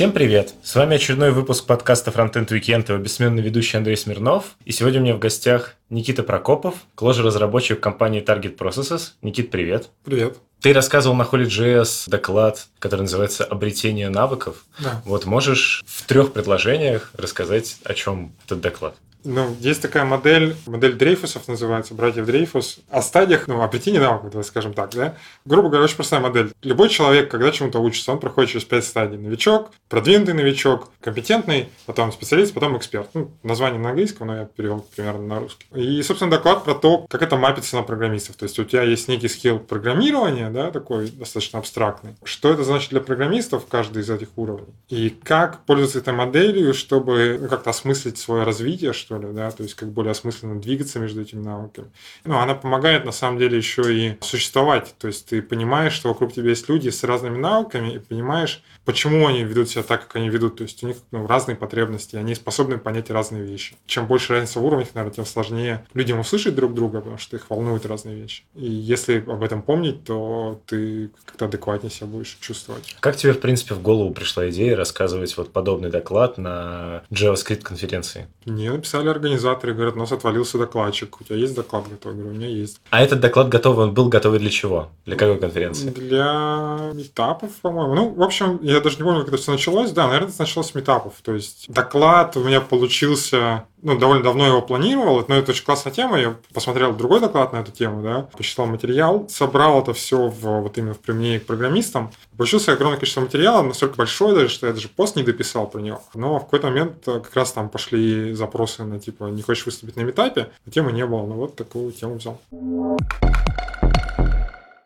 Всем привет! С вами очередной выпуск подкаста Frontend Weekend, его бессменный ведущий Андрей Смирнов. И сегодня у меня в гостях Никита Прокопов, кложер-разработчик компании Target Processes. Никит, привет! Привет! Ты рассказывал на Holy.js доклад, который называется «Обретение навыков». Да. Вот можешь в трех предложениях рассказать, о чем этот доклад? Ну, есть такая модель, модель Дрейфусов называется, братьев Дрейфус, о стадиях, ну, обретения навыков, давай скажем так, да. Грубо говоря, очень простая модель. Любой человек, когда чему-то учится, он проходит через пять стадий. Новичок, продвинутый новичок, компетентный, потом специалист, потом эксперт. Ну, название на английском, но я перевел примерно на русский. И, собственно, доклад про то, как это мапится на программистов. То есть у тебя есть некий скилл программирования, да, такой достаточно абстрактный. Что это значит для программистов, каждый из этих уровней? И как пользоваться этой моделью, чтобы ну, как-то осмыслить свое развитие, что ли, да, то есть как более осмысленно двигаться между этими навыками. Ну, она помогает на самом деле еще и существовать, то есть ты понимаешь, что вокруг тебя есть люди с разными навыками и понимаешь, почему они ведут себя так, как они ведут, то есть у них ну, разные потребности, они способны понять разные вещи. Чем больше разница в уровнях, наверное, тем сложнее людям услышать друг друга, потому что их волнуют разные вещи. И если об этом помнить, то ты как-то адекватнее себя будешь чувствовать. Как тебе, в принципе, в голову пришла идея рассказывать вот подобный доклад на JavaScript конференции? Мне написали организаторы, говорят, у нас отвалился докладчик. У тебя есть доклад готовый? Я говорю, у меня есть. А этот доклад готовый, он был готовый для чего? Для какой конференции? Для метапов, по-моему. Ну, в общем, я даже не помню, как это все началось. Да, наверное, это началось с метапов. То есть доклад у меня получился ну, довольно давно его планировал, но это очень классная тема, я посмотрел другой доклад на эту тему, да, почитал материал, собрал это все в, вот именно в применении к программистам. Получился огромное количество материала, настолько большое даже, что я даже пост не дописал про него. Но в какой-то момент э, как раз там пошли запросы на типа «не хочешь выступить на метапе?», а темы не было, но вот такую тему взял.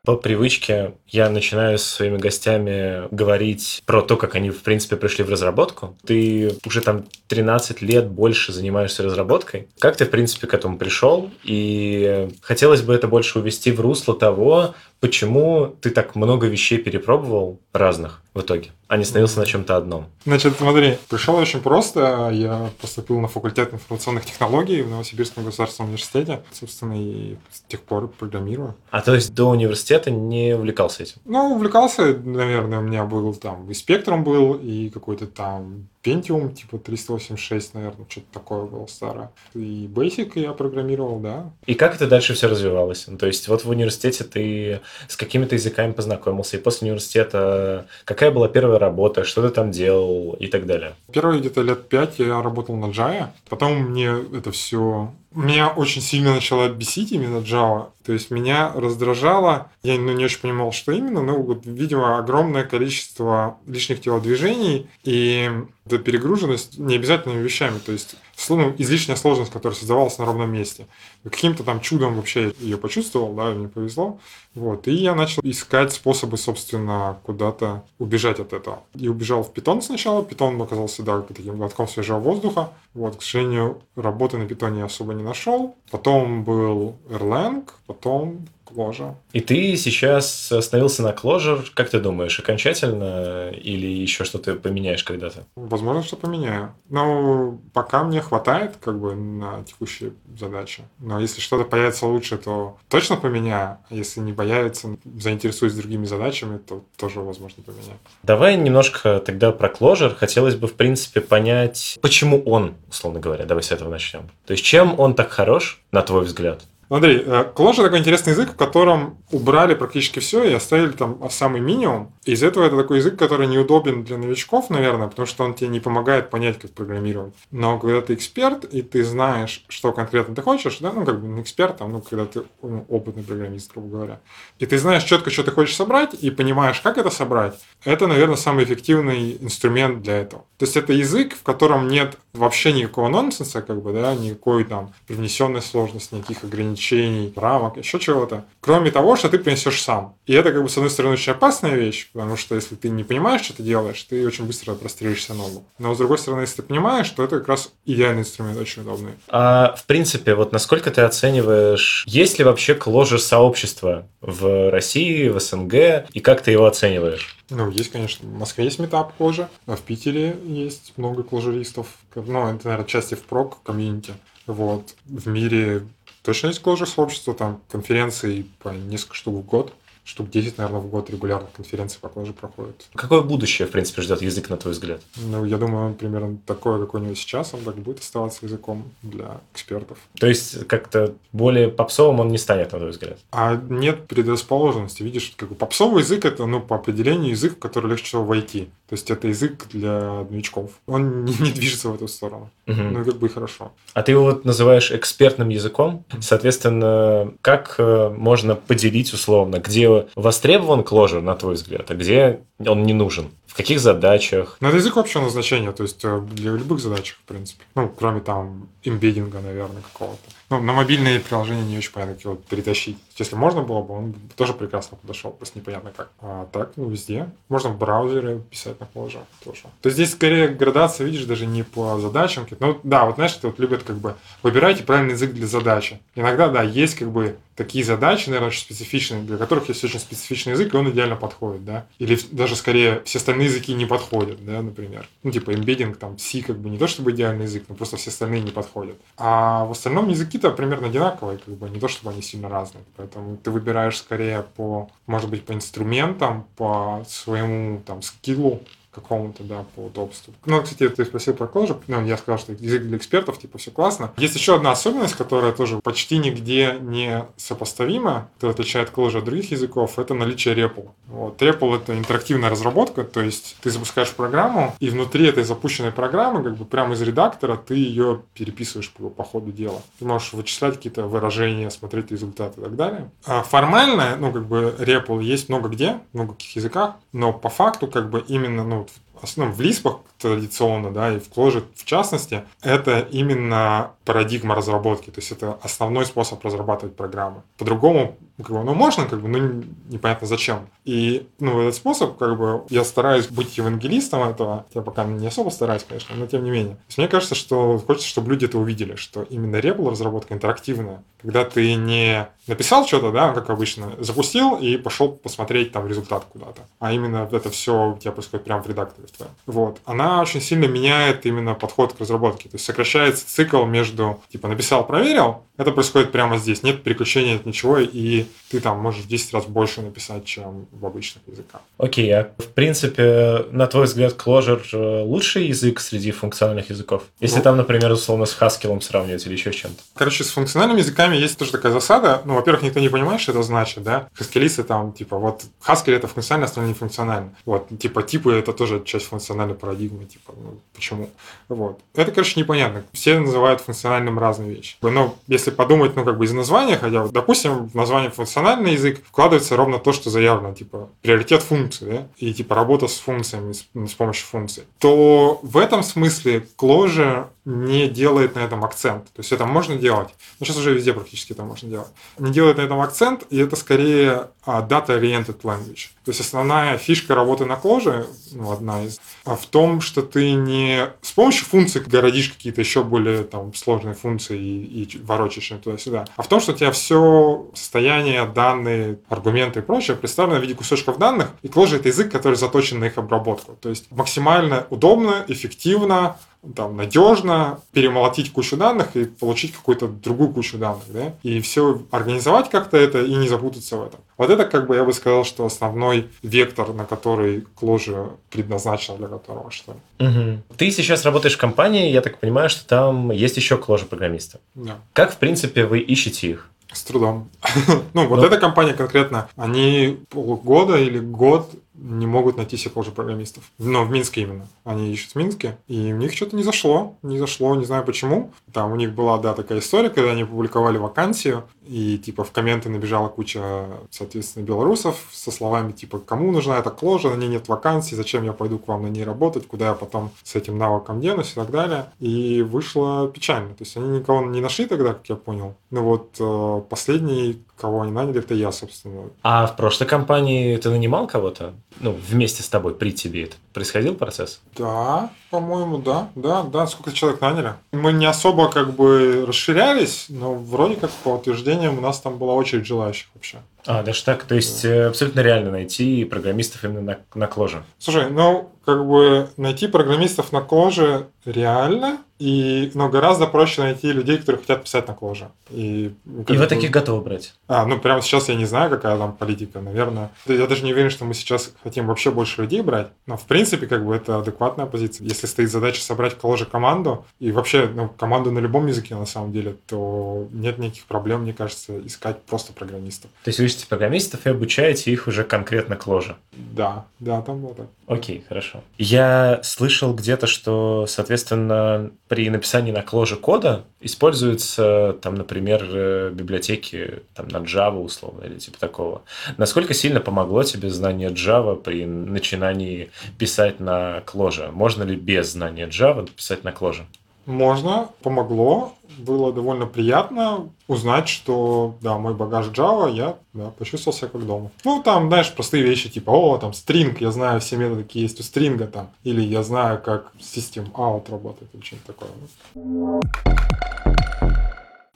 По привычке я начинаю со своими гостями говорить про то, как они, в принципе, пришли в разработку. Ты уже там 13 лет больше занимаешься разработкой. Как ты, в принципе, к этому пришел? И хотелось бы это больше увести в русло того, почему ты так много вещей перепробовал разных в итоге, а не остановился на чем-то одном? Значит, смотри, пришел очень просто. Я поступил на факультет информационных технологий в Новосибирском государственном университете. Собственно, и с тех пор программирую. А то есть до университета не увлекался этим? Ну, увлекался, наверное, у меня был там и спектром был, и какой-то там Pentium, типа 386, наверное, что-то такое было старое. И Basic я программировал, да. И как это дальше все развивалось? Ну, то есть вот в университете ты с какими-то языками познакомился, и после университета какая была первая работа, что ты там делал и так далее? Первые где-то лет пять я работал на Java, потом мне это все меня очень сильно начало бесить именно Java. То есть меня раздражало, я ну, не очень понимал, что именно, но, вот, видимо, огромное количество лишних телодвижений и эта перегруженность не обязательными вещами. То есть, ну, излишняя сложность, которая создавалась на ровном месте. Каким-то там чудом вообще ее почувствовал, да, мне повезло. Вот. И я начал искать способы, собственно, куда-то убежать от этого. И убежал в питон сначала. Питон оказался, да, таким глотком свежего воздуха. Вот, к сожалению, работы на питоне я особо не нашел. Потом был Erlang, потом Clojure. И ты сейчас остановился на Clojure. Как ты думаешь, окончательно или еще что-то поменяешь когда-то? Возможно, что поменяю. Но пока мне хватает как бы на текущие задачи. Но если что-то появится лучше, то точно поменяю. А если не появится, заинтересуюсь другими задачами, то тоже, возможно, поменяю. Давай немножко тогда про Clojure. Хотелось бы, в принципе, понять, почему он, условно говоря. Давай с этого начнем. То есть, чем он так хорош, на твой взгляд? Clojure э, такой интересный язык, в котором убрали практически все и оставили там самый минимум. Из этого это такой язык, который неудобен для новичков, наверное, потому что он тебе не помогает понять, как программировать. Но когда ты эксперт, и ты знаешь, что конкретно ты хочешь, да, ну, как бы не эксперт, а, ну, когда ты ну, опытный программист, грубо говоря, и ты знаешь четко, что ты хочешь собрать, и понимаешь, как это собрать, это, наверное, самый эффективный инструмент для этого. То есть это язык, в котором нет вообще никакого нонсенса, как бы, да, никакой там привнесенной сложности, никаких ограничений рамок, еще чего-то. Кроме того, что ты принесешь сам. И это, как бы, с одной стороны, очень опасная вещь, потому что если ты не понимаешь, что ты делаешь, ты очень быстро прострелишься ногу. Но, с другой стороны, если ты понимаешь, то это как раз идеальный инструмент, очень удобный. А, в принципе, вот насколько ты оцениваешь, есть ли вообще кложер сообщества в России, в СНГ, и как ты его оцениваешь? Ну, есть, конечно. В Москве есть метап кожа, а в Питере есть много кложеристов. Ну, это, наверное, части в прок комьюнити. Вот. В мире точно есть кложер сообщества, там конференции по несколько штук в год. Штук 10, наверное, в год регулярно конференции по Clojure проходят. Какое будущее, в принципе, ждет язык, на твой взгляд? Ну, я думаю, примерно такое, как у него сейчас, он так будет оставаться языком для экспертов. То есть, как-то более попсовым он не станет, на твой взгляд? А нет предрасположенности. Видишь, как бы попсовый язык – это, ну, по определению язык, в который легче всего войти. То есть, это язык для новичков. Он не, не движется в эту сторону. Угу. Ну, как бы и хорошо. А ты его вот называешь экспертным языком. Соответственно, как э, можно поделить условно, где востребован Clojure, на твой взгляд, а где он не нужен? В каких задачах? Ну, это язык общего назначения, то есть э, для любых задач, в принципе. Ну, кроме там имбеддинга, наверное, какого-то. Ну, на мобильные приложения не очень понятно, как его перетащить. Если можно было бы, он тоже прекрасно подошел, просто непонятно как. А так, ну, везде. Можно в браузере писать на Clojure тоже. То есть здесь скорее градация, видишь, даже не по задачам. Ну, да, вот знаешь, это вот любят как бы выбирайте правильный язык для задачи. Иногда, да, есть как бы такие задачи, наверное, очень специфичные, для которых есть очень специфичный язык, и он идеально подходит, да. Или даже скорее все остальные языки не подходят, да, например. Ну, типа эмбеддинг, там, C как бы не то чтобы идеальный язык, но просто все остальные не подходят. А в остальном языки-то примерно одинаковые, как бы не то чтобы они сильно разные. Поэтому ты выбираешь скорее по, может быть, по инструментам, по своему там скиллу, какому-то, да, по удобству. Ну, кстати, ты спросил про Clojure, ну, я сказал, что язык для экспертов, типа, все классно. Есть еще одна особенность, которая тоже почти нигде не сопоставима, которая отличает Clojure от других языков, это наличие REPL. Вот. REPL — это интерактивная разработка, то есть ты запускаешь программу, и внутри этой запущенной программы, как бы прямо из редактора, ты ее переписываешь по, по ходу дела. Ты можешь вычислять какие-то выражения, смотреть результаты и так далее. А формально, ну, как бы REPL есть много где, много каких языках, но по факту, как бы именно, ну, в основном в Лиспах традиционно, да, и в Clojure в частности, это именно парадигма разработки, то есть это основной способ разрабатывать программы. По-другому, как бы, ну, можно, как бы, но непонятно зачем. И, ну, этот способ, как бы, я стараюсь быть евангелистом этого, я пока не особо стараюсь, конечно, но тем не менее. То есть мне кажется, что хочется, чтобы люди это увидели, что именно Rebel разработка интерактивная, когда ты не написал что-то, да, как обычно, запустил и пошел посмотреть там результат куда-то, а именно это все у тебя происходит прямо в редакторе твоем. Вот. Она очень сильно меняет именно подход к разработке, то есть сокращается цикл между, типа, написал, проверил, это происходит прямо здесь, нет переключения от ничего, и ты там можешь в 10 раз больше написать, чем в обычных языках. Окей, okay, а в принципе, на твой взгляд, Clojure э, лучший язык среди функциональных языков? Если ну, там, например, условно с Haskell сравнивать или еще с чем-то. Короче, с функциональными языками есть тоже такая засада. Ну, во-первых, никто не понимает, что это значит, да. Хаскелисты там, типа, вот Haskell это функционально, остальное не функционально. Вот, типа, типы это тоже часть функциональной парадигмы, типа, ну, почему? Вот. Это, короче, непонятно. Все называют функциональным разные вещи. Но если подумать, ну, как бы из названия, хотя, вот, допустим, в название функциональный язык вкладывается ровно то, что заявлено, типа, приоритет функции, да, и, типа, работа с функциями, с, с помощью функций, то в этом смысле Clojure не делает на этом акцент. То есть это можно делать, но сейчас уже везде практически это можно делать. Не делает на этом акцент, и это скорее uh, data-oriented language. То есть основная фишка работы на Clojure, ну, одна из, а в том, что ты не с помощью функций городишь какие-то еще более там, сложные функции и, и ворочаешь им туда-сюда, а в том, что у тебя все состояние, данные, аргументы и прочее представлено в виде кусочков данных, и Clojure — это язык, который заточен на их обработку. То есть максимально удобно, эффективно, там, надежно перемолотить кучу данных и получить какую-то другую кучу данных, да, и все организовать как-то это и не запутаться в этом. Вот это, как бы, я бы сказал, что основной вектор, на который Clojure предназначен для которого, что ли. Угу. Ты сейчас работаешь в компании, я так понимаю, что там есть еще Clojure программисты. Да. Как, в принципе, вы ищете их? С трудом. ну, вот эта компания конкретно, они полгода или год не могут найти себе тоже программистов. Но в Минске именно. Они ищут в Минске. И у них что-то не зашло. Не зашло, не знаю почему. Там у них была, да, такая история, когда они публиковали вакансию, и типа в комменты набежала куча, соответственно, белорусов со словами типа «Кому нужна эта кложа? На ней нет вакансий, зачем я пойду к вам на ней работать? Куда я потом с этим навыком денусь?» и так далее. И вышло печально. То есть они никого не нашли тогда, как я понял. Ну вот э, последний кого они наняли, это я, собственно. А в прошлой компании ты нанимал кого-то? Ну, вместе с тобой, при тебе это происходил процесс? Да, по-моему, да. Да, да, сколько человек наняли. Мы не особо как бы расширялись, но вроде как по утверждениям у нас там была очередь желающих вообще. А, даже так? То есть да. абсолютно реально найти программистов именно на, на кложе? Слушай, ну, как бы найти программистов на кложе реально, и, но гораздо проще найти людей, которые хотят писать на кложе. И, и вы таких готовы брать? А, ну прямо сейчас я не знаю, какая там политика, наверное. Я даже не уверен, что мы сейчас хотим вообще больше людей брать, но в принципе как бы это адекватная позиция. Если стоит задача собрать в ложе команду, и вообще ну, команду на любом языке на самом деле, то нет никаких проблем, мне кажется, искать просто программистов. То есть вы ищете программистов и обучаете их уже конкретно к ложе? Да, да, там было так. Окей, хорошо. Я слышал где-то, что, соответственно, при написании на кложе кода используются, там, например, э, библиотеки там, на Java условно или типа такого. Насколько сильно помогло тебе знание Java при начинании писать на кложе? Можно ли без знания Java писать на кложе? Можно, помогло, было довольно приятно узнать, что, да, мой багаж Java, я да, почувствовал себя как дома. Ну, там, знаешь, простые вещи, типа, о, там, стринг, я знаю все методы, какие есть у стринга там, или я знаю, как систем out работает, или что-нибудь такое.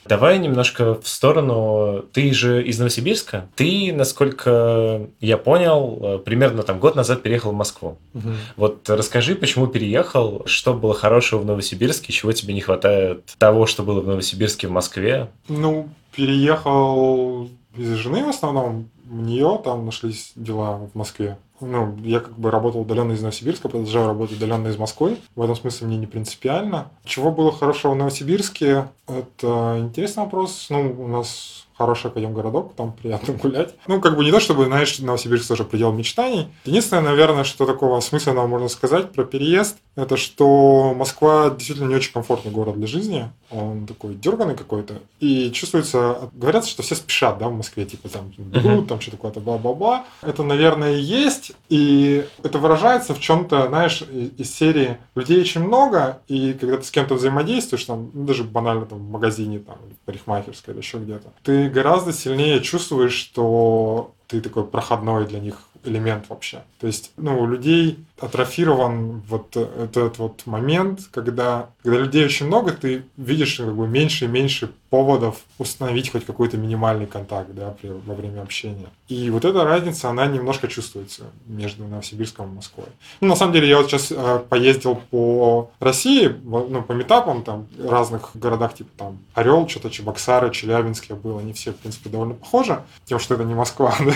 Давай немножко в сторону. Ты же из Новосибирска. Ты, насколько я понял, э, примерно там год назад переехал в Москву. Угу. Вот расскажи, почему переехал, что было хорошего в Новосибирске, чего тебе не хватает того, что было в Новосибирске в Москве? Ну, переехал из жены в основном. У нее там нашлись дела в Москве ну, я как бы работал удаленно из Новосибирска, продолжаю работать удаленно из Москвы. В этом смысле мне не принципиально. Чего было хорошего в Новосибирске? Это интересный вопрос. Ну, у нас хороший Академгородок, там приятно гулять. Ну, как бы не то, чтобы, знаешь, Новосибирск тоже предел мечтаний. Единственное, наверное, что такого осмысленного можно сказать про переезд, это что Москва действительно не очень комфортный город для жизни. Он такой дерганный какой-то. И чувствуется, говорят, что все спешат, да, в Москве, типа там бегут, там что-то такое-то, бла-бла-бла. Это, наверное, есть. И это выражается в чем-то, знаешь, из серии людей очень много, и когда ты с кем-то взаимодействуешь, там, ну, даже банально там в магазине, там, в парикмахерской или еще где-то, ты гораздо сильнее чувствуешь, что ты такой проходной для них элемент вообще. То есть, ну, у людей атрофирован вот этот вот момент, когда, когда людей очень много, ты видишь как бы меньше и меньше поводов установить хоть какой-то минимальный контакт да, при, во время общения. И вот эта разница, она немножко чувствуется между Новосибирском и Москвой. Ну, на самом деле, я вот сейчас э, поездил по России, ну, по метапам, там, разных городах, типа там Орел, что-то Чебоксары, Челябинск я был, они все, в принципе, довольно похожи, тем, что это не Москва, да.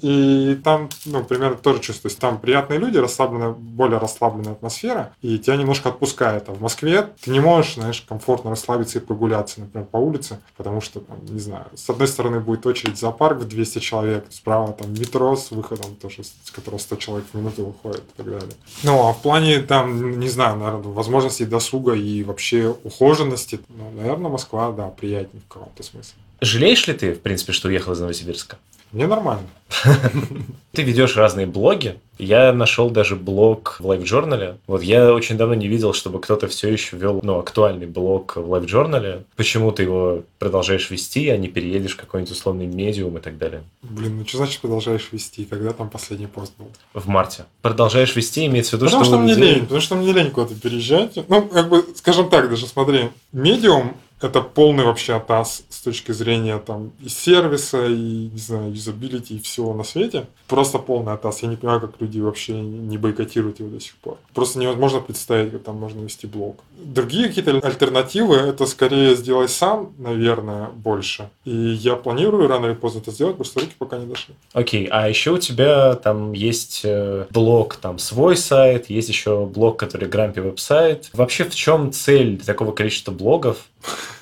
И там, ну, примерно тоже чувствуется. Там приятные люди, расслабленная, более расслабленная атмосфера, и тебя немножко отпускает. А в Москве ты не можешь, знаешь, комфортно расслабиться и прогуляться, например, по улице, потому что, там, не знаю, с одной стороны будет очередь зоопарк в 200 человек, справа там метро с выходом тоже, с которого 100 человек в минуту выходит и так далее. Ну, а в плане, там, не знаю, наверное, возможностей досуга и вообще ухоженности, ну, наверное, Москва, да, приятнее в каком-то смысле. Жалеешь ли ты, в принципе, что уехал из Новосибирска? Мне нормально. Ты ведешь разные блоги. Я нашел даже блог в Life Journal. Вот я очень давно не видел, чтобы кто-то все еще вел ну, актуальный блог в Life Journal. Почему ты его продолжаешь вести, а не переедешь в какой-нибудь условный медиум и так далее? Блин, ну что значит продолжаешь вести? Когда там последний пост был? В марте. Продолжаешь вести, имеется в виду, потому что... Потому что мне лень, потому что мне лень куда-то переезжать. Ну, как бы, скажем так, даже смотри, медиум это полный вообще атас с точки зрения там и сервиса, и, не знаю, юзабилити, и всего на свете. Просто полный атас. Я не понимаю, как люди вообще не бойкотируют его до сих пор. Просто невозможно представить, как там можно вести блог. Другие какие-то альтернативы, это скорее сделай сам, наверное, больше. И я планирую рано или поздно это сделать, просто руки пока не дошли. Окей, okay. а еще у тебя там есть э, блог, там свой сайт, есть еще блог, который Грампи веб-сайт. Вообще в чем цель такого количества блогов?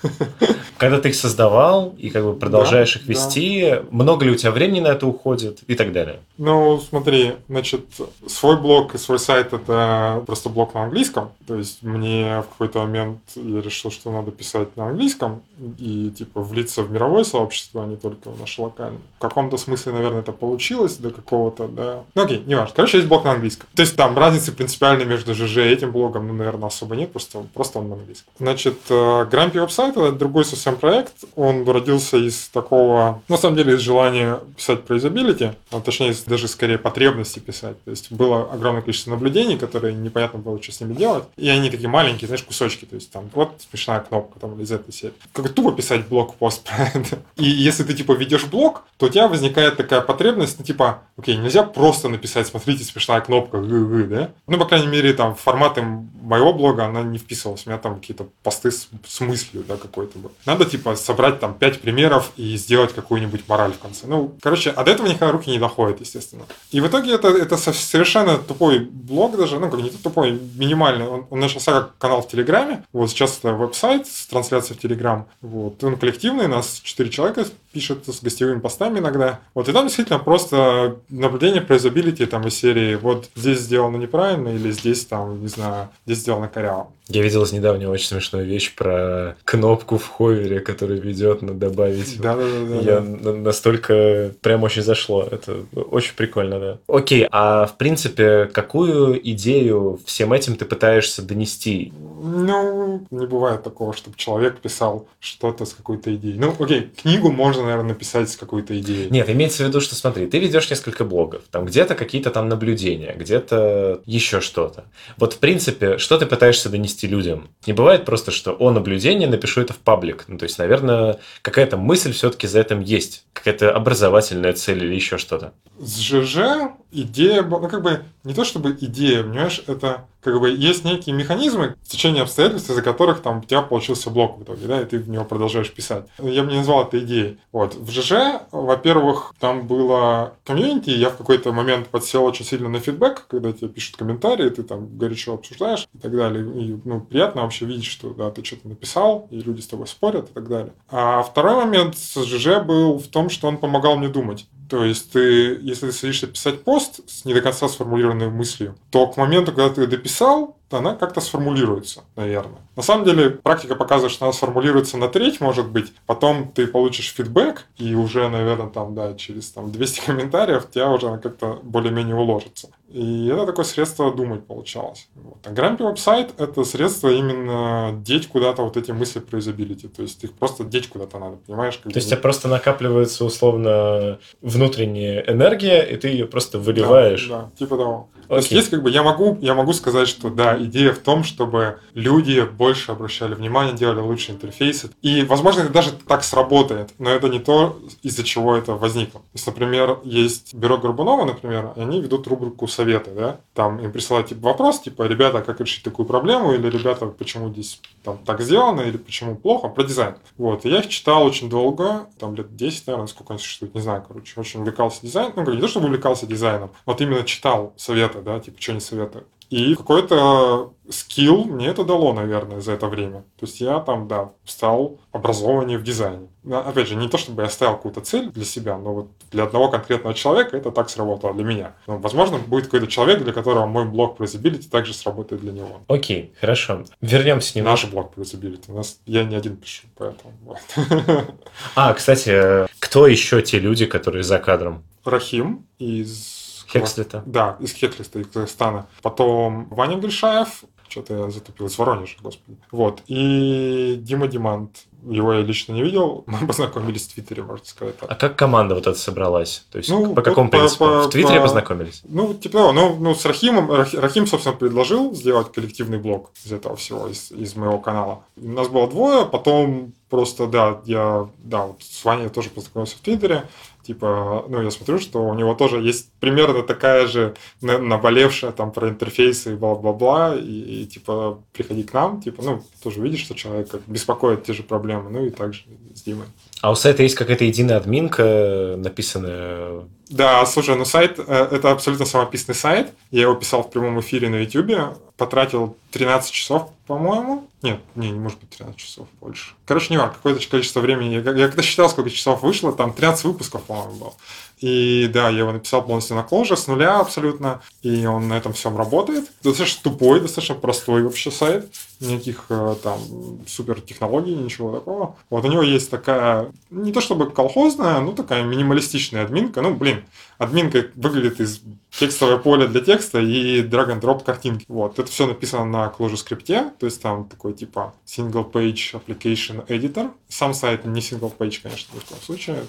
Когда ты их создавал и как бы продолжаешь да, их вести, да. много ли у тебя времени на это уходит и так далее? Ну, смотри, значит, свой блог и свой сайт это просто блог на английском. То есть мне в какой-то момент я решил, что надо писать на английском и типа влиться в мировое сообщество, а не только в наше локальное. В каком-то смысле, наверное, это получилось до какого-то, да. Ну окей, не важно. Короче, есть блог на английском. То есть там разницы принципиальной между ЖЖ и этим блогом, ну, наверное, особо нет, просто, просто он на английском. Значит, э, Веб-сайт Website это другой совсем проект. Он родился из такого, на самом деле, из желания писать про юзабилити, а точнее, даже скорее потребности писать. То есть было огромное количество наблюдений, которые непонятно было, что с ними делать. И они такие маленькие, знаешь, кусочки. То есть там вот смешная кнопка там из этой серии. Как тупо писать блог-пост про это. И если ты типа ведешь блог, то у тебя возникает такая потребность, ну типа, окей, нельзя просто написать, смотрите, смешная кнопка, да? Ну, по крайней мере, там форматы моего блога, она не вписывалась. У меня там какие-то посты с, с мыслью, да, какой-то был. Надо, типа, собрать там пять примеров и сделать какую-нибудь мораль в конце. Ну, короче, до этого никогда руки не доходят, естественно. И в итоге это, это совершенно тупой блог даже, ну, как не тупой, минимальный. Он, он начался как канал в Телеграме. Вот сейчас это веб-сайт с трансляцией в Телеграм. Вот. Он коллективный, нас четыре человека пишет с гостевыми постами иногда. Вот, и там действительно просто наблюдение про юзабилити там из серии вот здесь сделано неправильно или здесь там, не знаю, здесь сделано коряво. Я видел с недавнего очень смешную вещь про кнопку в ховере, которая ведет на добавить. Да, да, да. Я да. настолько прям очень зашло. Это очень прикольно, да. Окей, а в принципе, какую идею всем этим ты пытаешься донести? Ну, не бывает такого, чтобы человек писал что-то с какой-то идеей. Ну, окей, книгу можно, наверное, написать с какой-то идеей. Нет, имеется в виду, что смотри, ты ведешь несколько блогов, там где-то какие-то там наблюдения, где-то еще что-то. Вот, в принципе, что ты пытаешься донести людям? Не бывает просто, что о наблюдении напишу это в паблик. Ну, то есть, наверное, какая-то мысль все-таки за этим есть. Какая-то образовательная цель или еще что-то. С ЖЖ идея была, ну, как бы, не то чтобы идея, понимаешь, это как бы есть некие механизмы в течение обстоятельств, из-за которых там у тебя получился блок в итоге, да, и ты в него продолжаешь писать. Я бы не назвал это идеей. Вот. В ЖЖ, во-первых, там было комьюнити, я в какой-то момент подсел очень сильно на фидбэк, когда тебе пишут комментарии, ты там горячо обсуждаешь и так далее. И, ну, приятно вообще видеть, что, да, ты что-то написал, и люди с тобой спорят и так далее. А второй момент с ЖЖ был в том, что он помогал мне думать. То есть ты, если ты садишься писать пост с не до конца сформулированной мыслью, то к моменту, когда ты дописал, она как-то сформулируется, наверное. На самом деле, практика показывает, что она сформулируется на треть, может быть. Потом ты получишь фидбэк, и уже, наверное, там, да, через там, 200 комментариев тебя уже она как-то более-менее уложится. И это такое средство думать получалось. Вот. А Грампи веб-сайт — это средство именно деть куда-то вот эти мысли про юзабилити. То есть их просто деть куда-то надо, понимаешь? То есть у тебя просто накапливается условно внутренняя энергия, и ты ее просто выливаешь. Да, да типа того. То есть есть как бы, я могу, я могу сказать, что да, идея в том, чтобы люди больше обращали внимание, делали лучшие интерфейсы. И, возможно, это даже так сработает, но это не то, из-за чего это возникло. То есть, например, есть бюро Горбунова, например, и они ведут рубрику советы, да, там им присылают типа вопрос, типа, ребята, как решить такую проблему, или ребята, почему здесь там так сделано, или почему плохо, про дизайн. Вот, и я их читал очень долго, там лет 10, наверное, сколько они существуют, не знаю, короче, очень увлекался дизайном, ну, не то, чтобы увлекался дизайном, вот именно читал советы, да, типа, что они советуют. И какой-то скилл мне это дало, наверное, за это время. То есть я там, да, стал образованнее в дизайне. Опять же, не то, чтобы я ставил какую-то цель для себя, но вот для одного конкретного человека это так сработало для меня. Но, возможно, будет какой-то человек, для которого мой блог про юзабилити также сработает для него. Окей, хорошо. Вернемся немножко. Наш блог про юзабилити. У нас я не один пишу, поэтому. А, кстати, кто еще те люди, которые за кадром? Рахим из Хекслита. Да, из Хекслита, из Казахстана. Потом Ваня Гришаев, что-то я затупил, из Воронежа, господи. Вот. И Дима Димант. Его я лично не видел. Мы познакомились в Твиттере, можно сказать так. А как команда вот эта собралась? То есть ну, по какому принципу? По, в Твиттере по... познакомились? Ну, типа того. Ну, ну, с Рахимом. Рахим, собственно, предложил сделать коллективный блог из этого всего, из, из моего канала. У нас было двое, потом просто, да, я, да, вот с Ваней я тоже познакомился в Твиттере типа, ну, я смотрю, что у него тоже есть примерно такая же наболевшая там про интерфейсы и бла-бла-бла, и, и, типа, приходи к нам, типа, ну, тоже видишь, что человек как беспокоит те же проблемы, ну, и также с Димой. А у сайта есть какая-то единая админка, написанная да, слушай, ну сайт, э, это абсолютно самописный сайт. Я его писал в прямом эфире на YouTube, потратил 13 часов, по-моему. Нет, не, не может быть 13 часов больше. Короче, не важно, какое-то количество времени. Я, я когда считал, сколько часов вышло, там 13 выпусков, по-моему, было. И да, я его написал полностью на Clojure, с нуля абсолютно, и он на этом всем работает. Достаточно тупой, достаточно простой вообще сайт, никаких э, там супер технологий, ничего такого. Вот у него есть такая, не то чтобы колхозная, но такая минималистичная админка. Ну, блин, админка выглядит из текстовое поле для текста и drag-and-drop картинки. Вот. Это все написано на ClojureScript, то есть там такой типа single-page application editor. Сам сайт не single-page, конечно, в таком случае.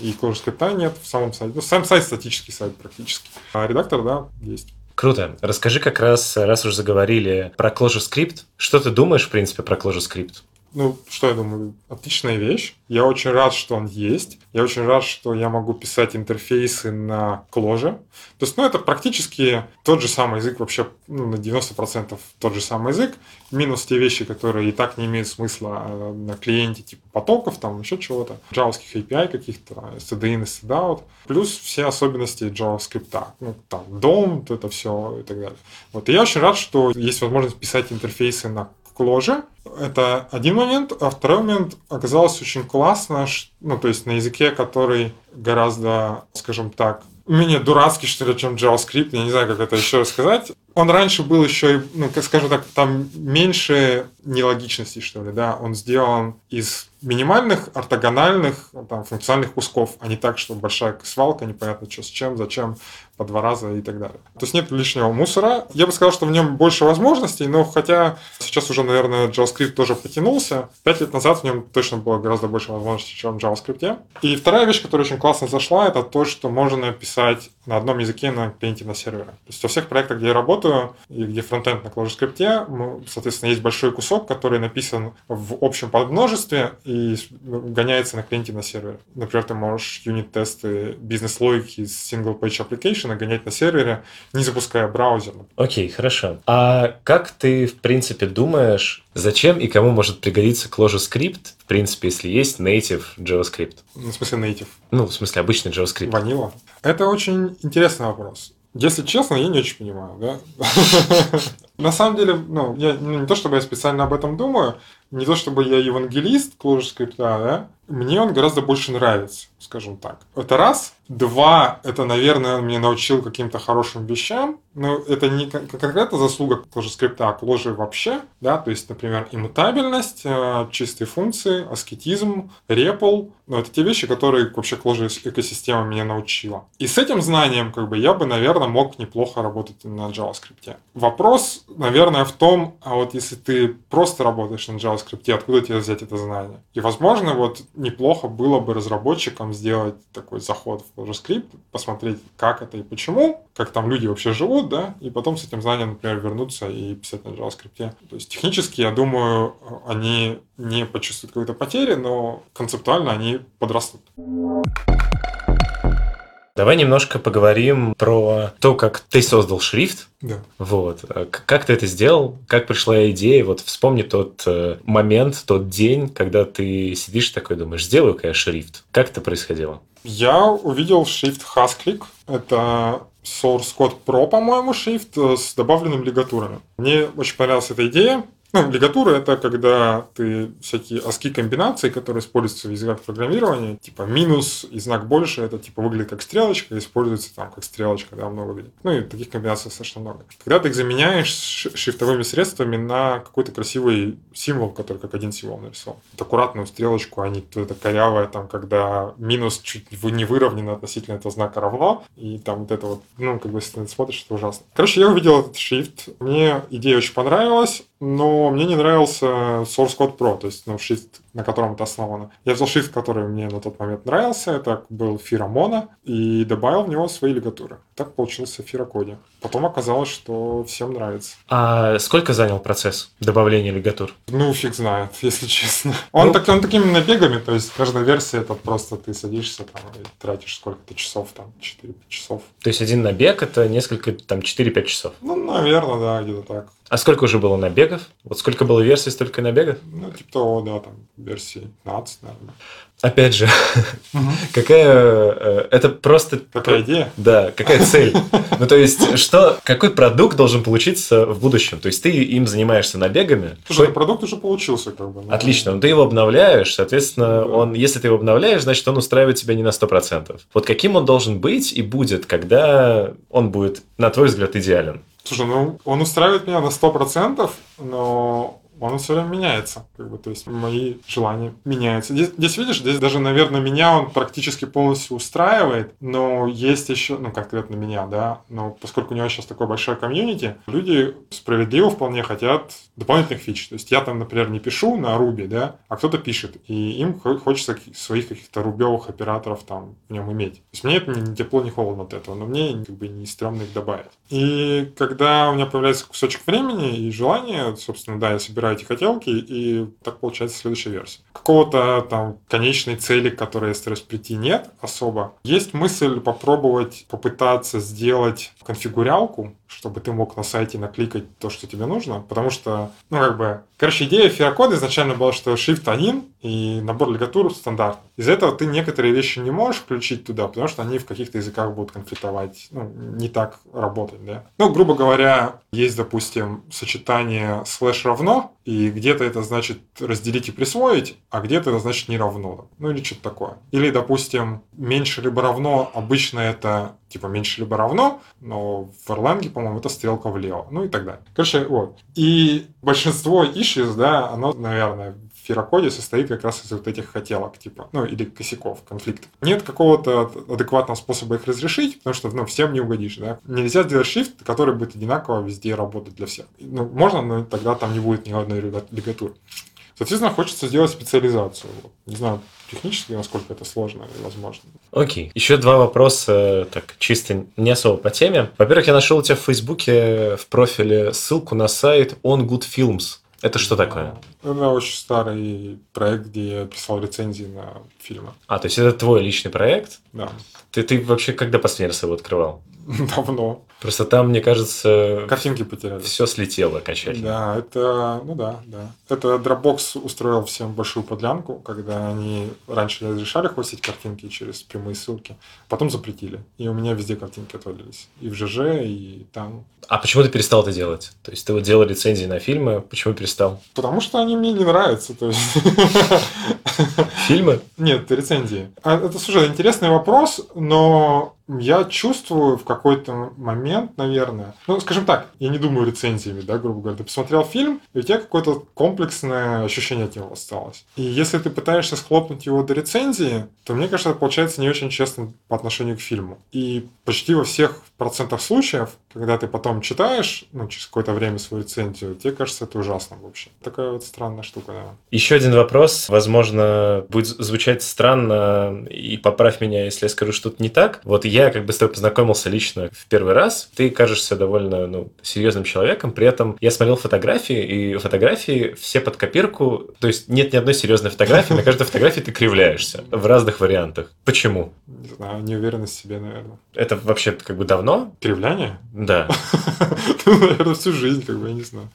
И ClojureScript нет в самом сайте. Ну, сам сайт статический сайт практически. А редактор, да, есть. Круто. Расскажи как раз, раз уже заговорили про ClojureScript, что ты думаешь, в принципе, про ClojureScript? Ну, что я думаю, отличная вещь. Я очень рад, что он есть. Я очень рад, что я могу писать интерфейсы на кложе. То есть, ну, это практически тот же самый язык, вообще ну, на 90% тот же самый язык. Минус те вещи, которые и так не имеют смысла а, на клиенте, типа потоков, там еще чего-то, джавских API каких-то, std и stdout. Плюс все особенности JavaScript. Ну, там, DOM, это все и так далее. Вот. И я очень рад, что есть возможность писать интерфейсы на кложе. Это один момент. А второй момент оказалось очень классно, ну, то есть на языке, который гораздо, скажем так, менее дурацкий, что ли, чем JavaScript. Я не знаю, как это еще рассказать. Он раньше был еще, ну, скажем так, там меньше нелогичностей, что ли, да. Он сделан из минимальных ортогональных там, функциональных кусков, а не так, что большая свалка, непонятно что с чем, зачем, по два раза и так далее. То есть нет лишнего мусора. Я бы сказал, что в нем больше возможностей, но хотя сейчас уже, наверное, JavaScript тоже потянулся, пять лет назад в нем точно было гораздо больше возможностей, чем в JavaScript. И вторая вещь, которая очень классно зашла, это то, что можно писать на одном языке на клиенте на сервере. То есть во всех проектах, где я работаю, и где фронтенд на ClojureScript, соответственно, есть большой кусок, который написан в общем подмножестве и гоняется на клиенте на сервере. Например, ты можешь юнит-тесты бизнес-логики из single-page application гонять на сервере, не запуская браузер. Окей, okay, хорошо. А как ты, в принципе, думаешь, зачем и кому может пригодиться ClojureScript, в принципе, если есть native JavaScript? Ну, в смысле native? Ну, в смысле обычный JavaScript. Vanilla. Это очень интересный вопрос. Если честно, я не очень понимаю, да. На самом деле, ну, я ну, не то чтобы я специально об этом думаю, не то чтобы я евангелист ClojureScript, да, мне он гораздо больше нравится, скажем так. Это раз. Два, это, наверное, он меня научил каким-то хорошим вещам. Но это не конкретно заслуга ClojureScript, а Clojure вообще. Да? То есть, например, иммутабельность, э, чистые функции, аскетизм, REPL. Но это те вещи, которые вообще Clojure экосистема меня научила. И с этим знанием как бы, я бы, наверное, мог неплохо работать на JavaScript. Вопрос, наверное, в том, а вот если ты просто работаешь на JavaScript, откуда тебе взять это знание? И, возможно, вот неплохо было бы разработчикам сделать такой заход в JavaScript, посмотреть, как это и почему, как там люди вообще живут, да, и потом с этим знанием, например, вернуться и писать на JavaScript. То есть технически, я думаю, они не почувствуют какой-то потери, но концептуально они подрастут. Давай немножко поговорим про то, как ты создал шрифт. Да. Вот. Как ты это сделал? Как пришла идея? Вот вспомни тот э, момент, тот день, когда ты сидишь такой, думаешь, сделаю-ка я шрифт. Как это происходило? Я увидел шрифт Hasclick. Это Source Code Pro, по-моему, шрифт э, с добавленными лигатурами. Мне очень понравилась эта идея. Ну, лигатура – это когда ты всякие оски комбинации, которые используются в языках программирования, типа минус и знак больше, это типа выглядит как стрелочка, используется там как стрелочка, да, много где. Ну, и таких комбинаций достаточно много. Когда ты их заменяешь шрифтовыми средствами на какой-то красивый символ, который как один символ нарисовал. Вот аккуратную стрелочку, а не это корявое, там, когда минус чуть не выровнено относительно этого знака равно, и там вот это вот, ну, как бы, если ты смотришь, это ужасно. Короче, я увидел этот шрифт, мне идея очень понравилась, но мне не нравился Source Code Pro, то есть ну, шрифт, на котором это основано. Я взял шрифт, который мне на тот момент нравился, это был Фирамона, и добавил в него свои лигатуры. Так получился Фирокоде. Потом оказалось, что всем нравится. А сколько занял процесс добавления лигатур? Ну, фиг знает, если честно. Он, ну, так, он такими набегами, то есть каждая версия, это просто ты садишься там и тратишь сколько-то часов, там, 4-5 часов. То есть один набег это несколько, там, 4-5 часов? Ну, наверное, да, где-то так. А сколько уже было набегов? Вот сколько было версий, столько и набегов? Ну, типа того, да, там версии 15, наверное. Опять же, какая... Э, это просто... Какая идея? Да, какая цель? Ну, то есть, что, какой продукт должен получиться в будущем? То есть, ты им занимаешься набегами. Слушай, продукт уже получился, как бы. Отлично, но ты его обновляешь, соответственно, он, если ты его обновляешь, значит, он устраивает тебя не на 100%. Вот каким он должен быть и будет, когда он будет, на твой взгляд, идеален? Слушай, ну он устраивает меня на 100%, но он все время меняется. Как бы, то есть мои желания меняются. Здесь, здесь, видишь, здесь даже, наверное, меня он практически полностью устраивает, но есть еще, ну, конкретно меня, да, но поскольку у него сейчас такое большое комьюнити, люди справедливо вполне хотят дополнительных фич. То есть я там, например, не пишу на Ruby, да, а кто-то пишет, и им хочется своих каких-то рубевых операторов там в нем иметь. То есть мне это не тепло, не холодно от этого, но мне как бы не стрёмно их добавить. И когда у меня появляется кусочек времени и желания, собственно, да, я собираю эти хотелки, и так получается следующая версия. Какого-то там конечной цели, к которой стараюсь прийти, нет особо. Есть мысль попробовать, попытаться сделать конфигурялку, чтобы ты мог на сайте накликать то, что тебе нужно, потому что, ну, как бы, короче, идея фиокода изначально была, что shift 1 и набор лигатур стандарт. Из-за этого ты некоторые вещи не можешь включить туда, потому что они в каких-то языках будут конфликтовать, ну, не так работать, да. Ну, грубо говоря, есть, допустим, сочетание слэш равно, и где-то это значит разделить и присвоить, а где-то это значит не равно. Ну, или что-то такое. Или, допустим, меньше либо равно, обычно это типа меньше либо равно, но в Erlang, по-моему, это стрелка влево, ну и так далее. Короче, вот. И большинство issues, да, оно, наверное, в Ферокоде состоит как раз из вот этих хотелок, типа, ну, или косяков, конфликтов. Нет какого-то адекватного способа их разрешить, потому что, ну, всем не угодишь, да. Нельзя сделать shift, который будет одинаково везде работать для всех. Ну, можно, но тогда там не будет ни одной лигатуры. Соответственно, хочется сделать специализацию. Не знаю, технически, насколько это сложно и возможно. Окей. Еще два вопроса, так, чисто не особо по теме. Во-первых, я нашел у тебя в Фейсбуке в профиле ссылку на сайт On Good Films. Это что такое? Это очень старый проект, где я писал рецензии на фильмы. А, то есть это твой личный проект? Да. Ты, ты вообще когда последний раз его открывал? Давно. Просто там, мне кажется... Картинки потеряли. Все слетело окончательно. Да, это... Ну да, да. Это Dropbox устроил всем большую подлянку, когда они раньше разрешали хостить картинки через прямые ссылки, потом запретили. И у меня везде картинки отвалились. И в ЖЖ, и там. А почему ты перестал это делать? То есть ты вот делал рецензии на фильмы, почему перестал? Потому что они мне не нравятся. То есть... Фильмы? Нет, рецензии. А, это, слушай, интересный вопрос, но я чувствую в какой-то момент, наверное, ну, скажем так, я не думаю рецензиями, да, грубо говоря. Ты посмотрел фильм, и у тебя какое-то комплексное ощущение от него осталось. И если ты пытаешься схлопнуть его до рецензии, то мне кажется, это получается не очень честно по отношению к фильму. И почти во всех процентах случаев, когда ты потом читаешь, ну, через какое-то время свою рецензию, тебе кажется это ужасно вообще. Такая вот странная штука, да. Еще один вопрос, возможно, будет звучать странно, и поправь меня, если я скажу что-то не так. Вот я как бы с тобой познакомился лично в первый раз, ты кажешься довольно ну, серьезным человеком, при этом я смотрел фотографии, и фотографии все под копирку, то есть нет ни одной серьезной фотографии, на каждой фотографии ты кривляешься в разных вариантах. Почему? Не знаю, неуверенность в себе, наверное. Это вообще как бы давно? Кривляние? Да. Наверное, всю жизнь, как бы, я не знаю.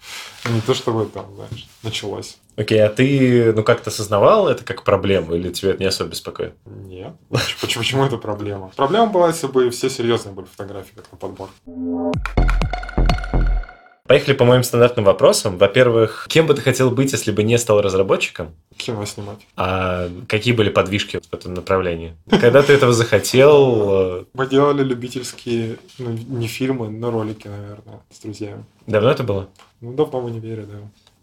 Не то, чтобы там, знаешь, началось. Окей, а ты, ну, как-то осознавал это как проблему, или тебя это не особо беспокоит? Нет. Почему, почему это проблема? Проблема была, если бы все серьезные были фотографии, как на подбор. Поехали по моим стандартным вопросам. Во-первых, кем бы ты хотел быть, если бы не стал разработчиком? Кино снимать. А какие были подвижки в этом направлении? Когда ты этого захотел? Мы делали любительские, ну, не фильмы, но ролики, наверное, с друзьями. Давно это было? Ну, давно в универе, да.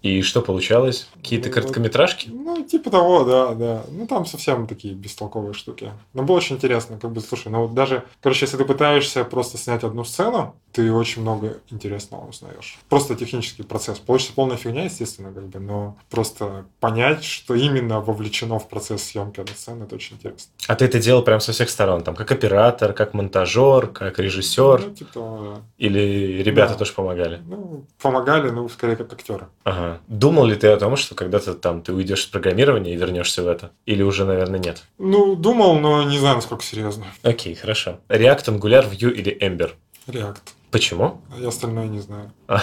И что получалось? Какие-то Ну, короткометражки? Ну, типа того, да, да. Ну, там совсем такие бестолковые штуки. Но было очень интересно, как бы, слушай, ну вот даже, короче, если ты пытаешься просто снять одну сцену, ты очень много интересного узнаешь. Просто технический процесс. Получится полная фигня, естественно, как бы, но просто понять, что именно вовлечено в процесс съемки одной сцены, это очень интересно. А ты это делал прям со всех сторон? Там как оператор, как монтажер, как режиссер? Ну, типа того, да. Или ребята Да. тоже помогали? Ну, помогали, ну, скорее как актеры. Ага. Думал ли ты о том, что когда-то там ты уйдешь с программирования и вернешься в это? Или уже, наверное, нет? Ну, думал, но не знаю, насколько серьезно. Окей, хорошо. React, Angular, Vue или Ember? React. Почему? А я остальное не знаю. А,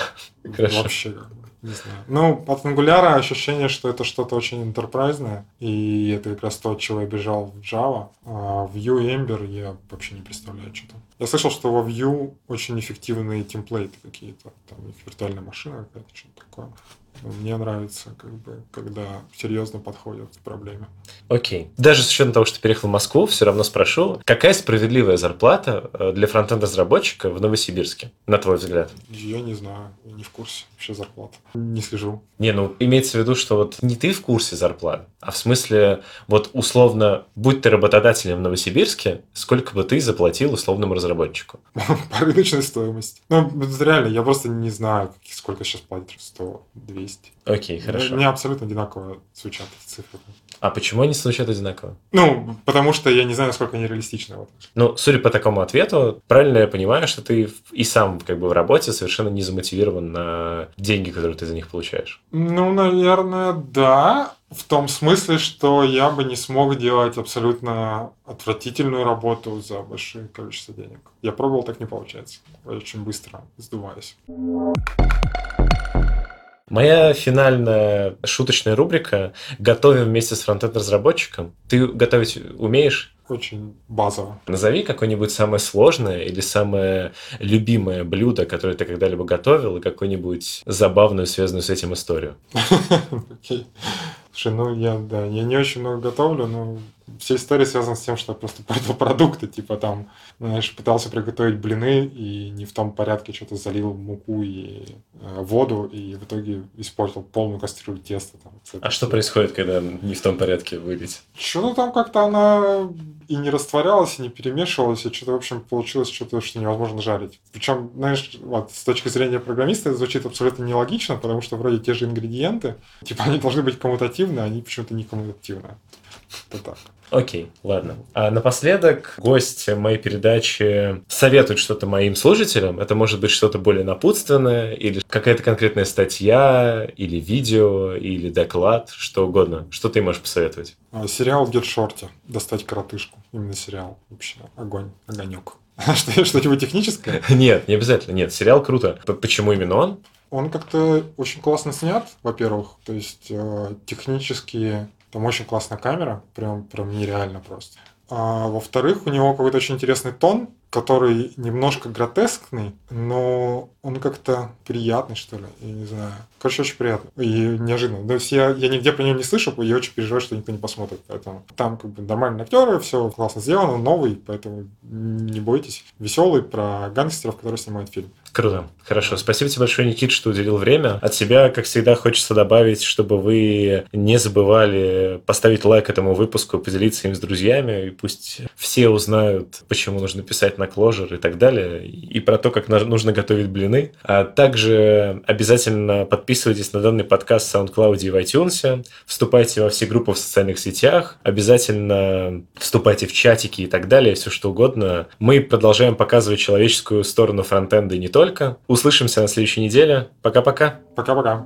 хорошо. Вообще, не знаю. Ну, от Angular ощущение, что это что-то очень интерпрайзное, и это как раз то, от чего я бежал в Java. А в Vue и Ember я вообще не представляю, что там. Я слышал, что во Vue очень эффективные темплейты какие-то. Там виртуальная машина какая-то, что-то такое. Мне нравится, как бы, когда серьезно подходят к проблеме. Окей. Даже с учетом того, что переехал в Москву, все равно спрошу, какая справедливая зарплата э, для фронтенд-разработчика в Новосибирске, на твой взгляд? Я не знаю, я не в курсе вообще зарплаты. Не слежу. Не, ну, имеется в виду, что вот не ты в курсе зарплат, а в смысле, вот условно, будь ты работодателем в Новосибирске, сколько бы ты заплатил условному разработчику? По рыночной стоимости. Ну, реально, я просто не знаю, сколько сейчас платят 100, 200. Окей, хорошо. Мне абсолютно одинаково звучат эти цифры. А почему они звучат одинаково? Ну, потому что я не знаю, насколько они реалистичны. Вот. Ну, судя по такому ответу, правильно я понимаю, что ты и сам как бы в работе совершенно не замотивирован на деньги, которые ты за них получаешь? Ну, наверное, да. В том смысле, что я бы не смог делать абсолютно отвратительную работу за большое количество денег. Я пробовал, так не получается. Я очень быстро сдуваюсь. Моя финальная шуточная рубрика «Готовим вместе с фронтенд-разработчиком». Ты готовить умеешь? Очень базово. Назови какое-нибудь самое сложное или самое любимое блюдо, которое ты когда-либо готовил, и какую-нибудь забавную, связанную с этим историю. Слушай, ну я, да, я не очень много готовлю, но вся история связана с тем, что я просто портил продукты, типа там, знаешь, пытался приготовить блины и не в том порядке что-то залил муку и э, воду, и в итоге испортил полную кастрюлю теста. Там, а что происходит, когда не в том порядке вылить? Что-то там как-то она и не растворялась, и не перемешивалась, и что-то, в общем, получилось что-то, что невозможно жарить. Причем, знаешь, вот, с точки зрения программиста это звучит абсолютно нелогично, потому что вроде те же ингредиенты, типа они должны быть коммутативны, а они почему-то не коммутативны. Это так. Окей, ладно. А напоследок гость моей передачи советует что-то моим слушателям. Это может быть что-то более напутственное, или какая-то конкретная статья, или видео, или доклад, что угодно. Что ты можешь посоветовать? А, сериал Get Shorty. Достать коротышку. Именно сериал. Вообще огонь, огонек. Что, что-нибудь техническое? Нет, не обязательно. Нет, сериал круто. Почему именно он? Он как-то очень классно снят, во-первых. То есть э, технически там очень классная камера, прям, прям нереально просто. А во-вторых, у него какой-то очень интересный тон, который немножко гротескный, но он как-то приятный, что ли, я не знаю. Короче, очень приятно и неожиданно. То есть я, я нигде про него не слышал, и я очень переживаю, что никто не посмотрит. Поэтому там как бы нормальные актеры, все классно сделано, новый, поэтому не бойтесь. Веселый про гангстеров, которые снимают фильм. Круто. Хорошо. Спасибо тебе большое, Никит, что уделил время. От себя, как всегда, хочется добавить, чтобы вы не забывали поставить лайк этому выпуску, поделиться им с друзьями, и пусть все узнают, почему нужно писать на Clojure и так далее, и про то, как нужно готовить блины. А также обязательно подписывайтесь на данный подкаст в SoundCloud и в iTunes, вступайте во все группы в социальных сетях, обязательно вступайте в чатики и так далее, все что угодно. Мы продолжаем показывать человеческую сторону фронтенда не только только. Услышимся на следующей неделе. Пока-пока. Пока-пока.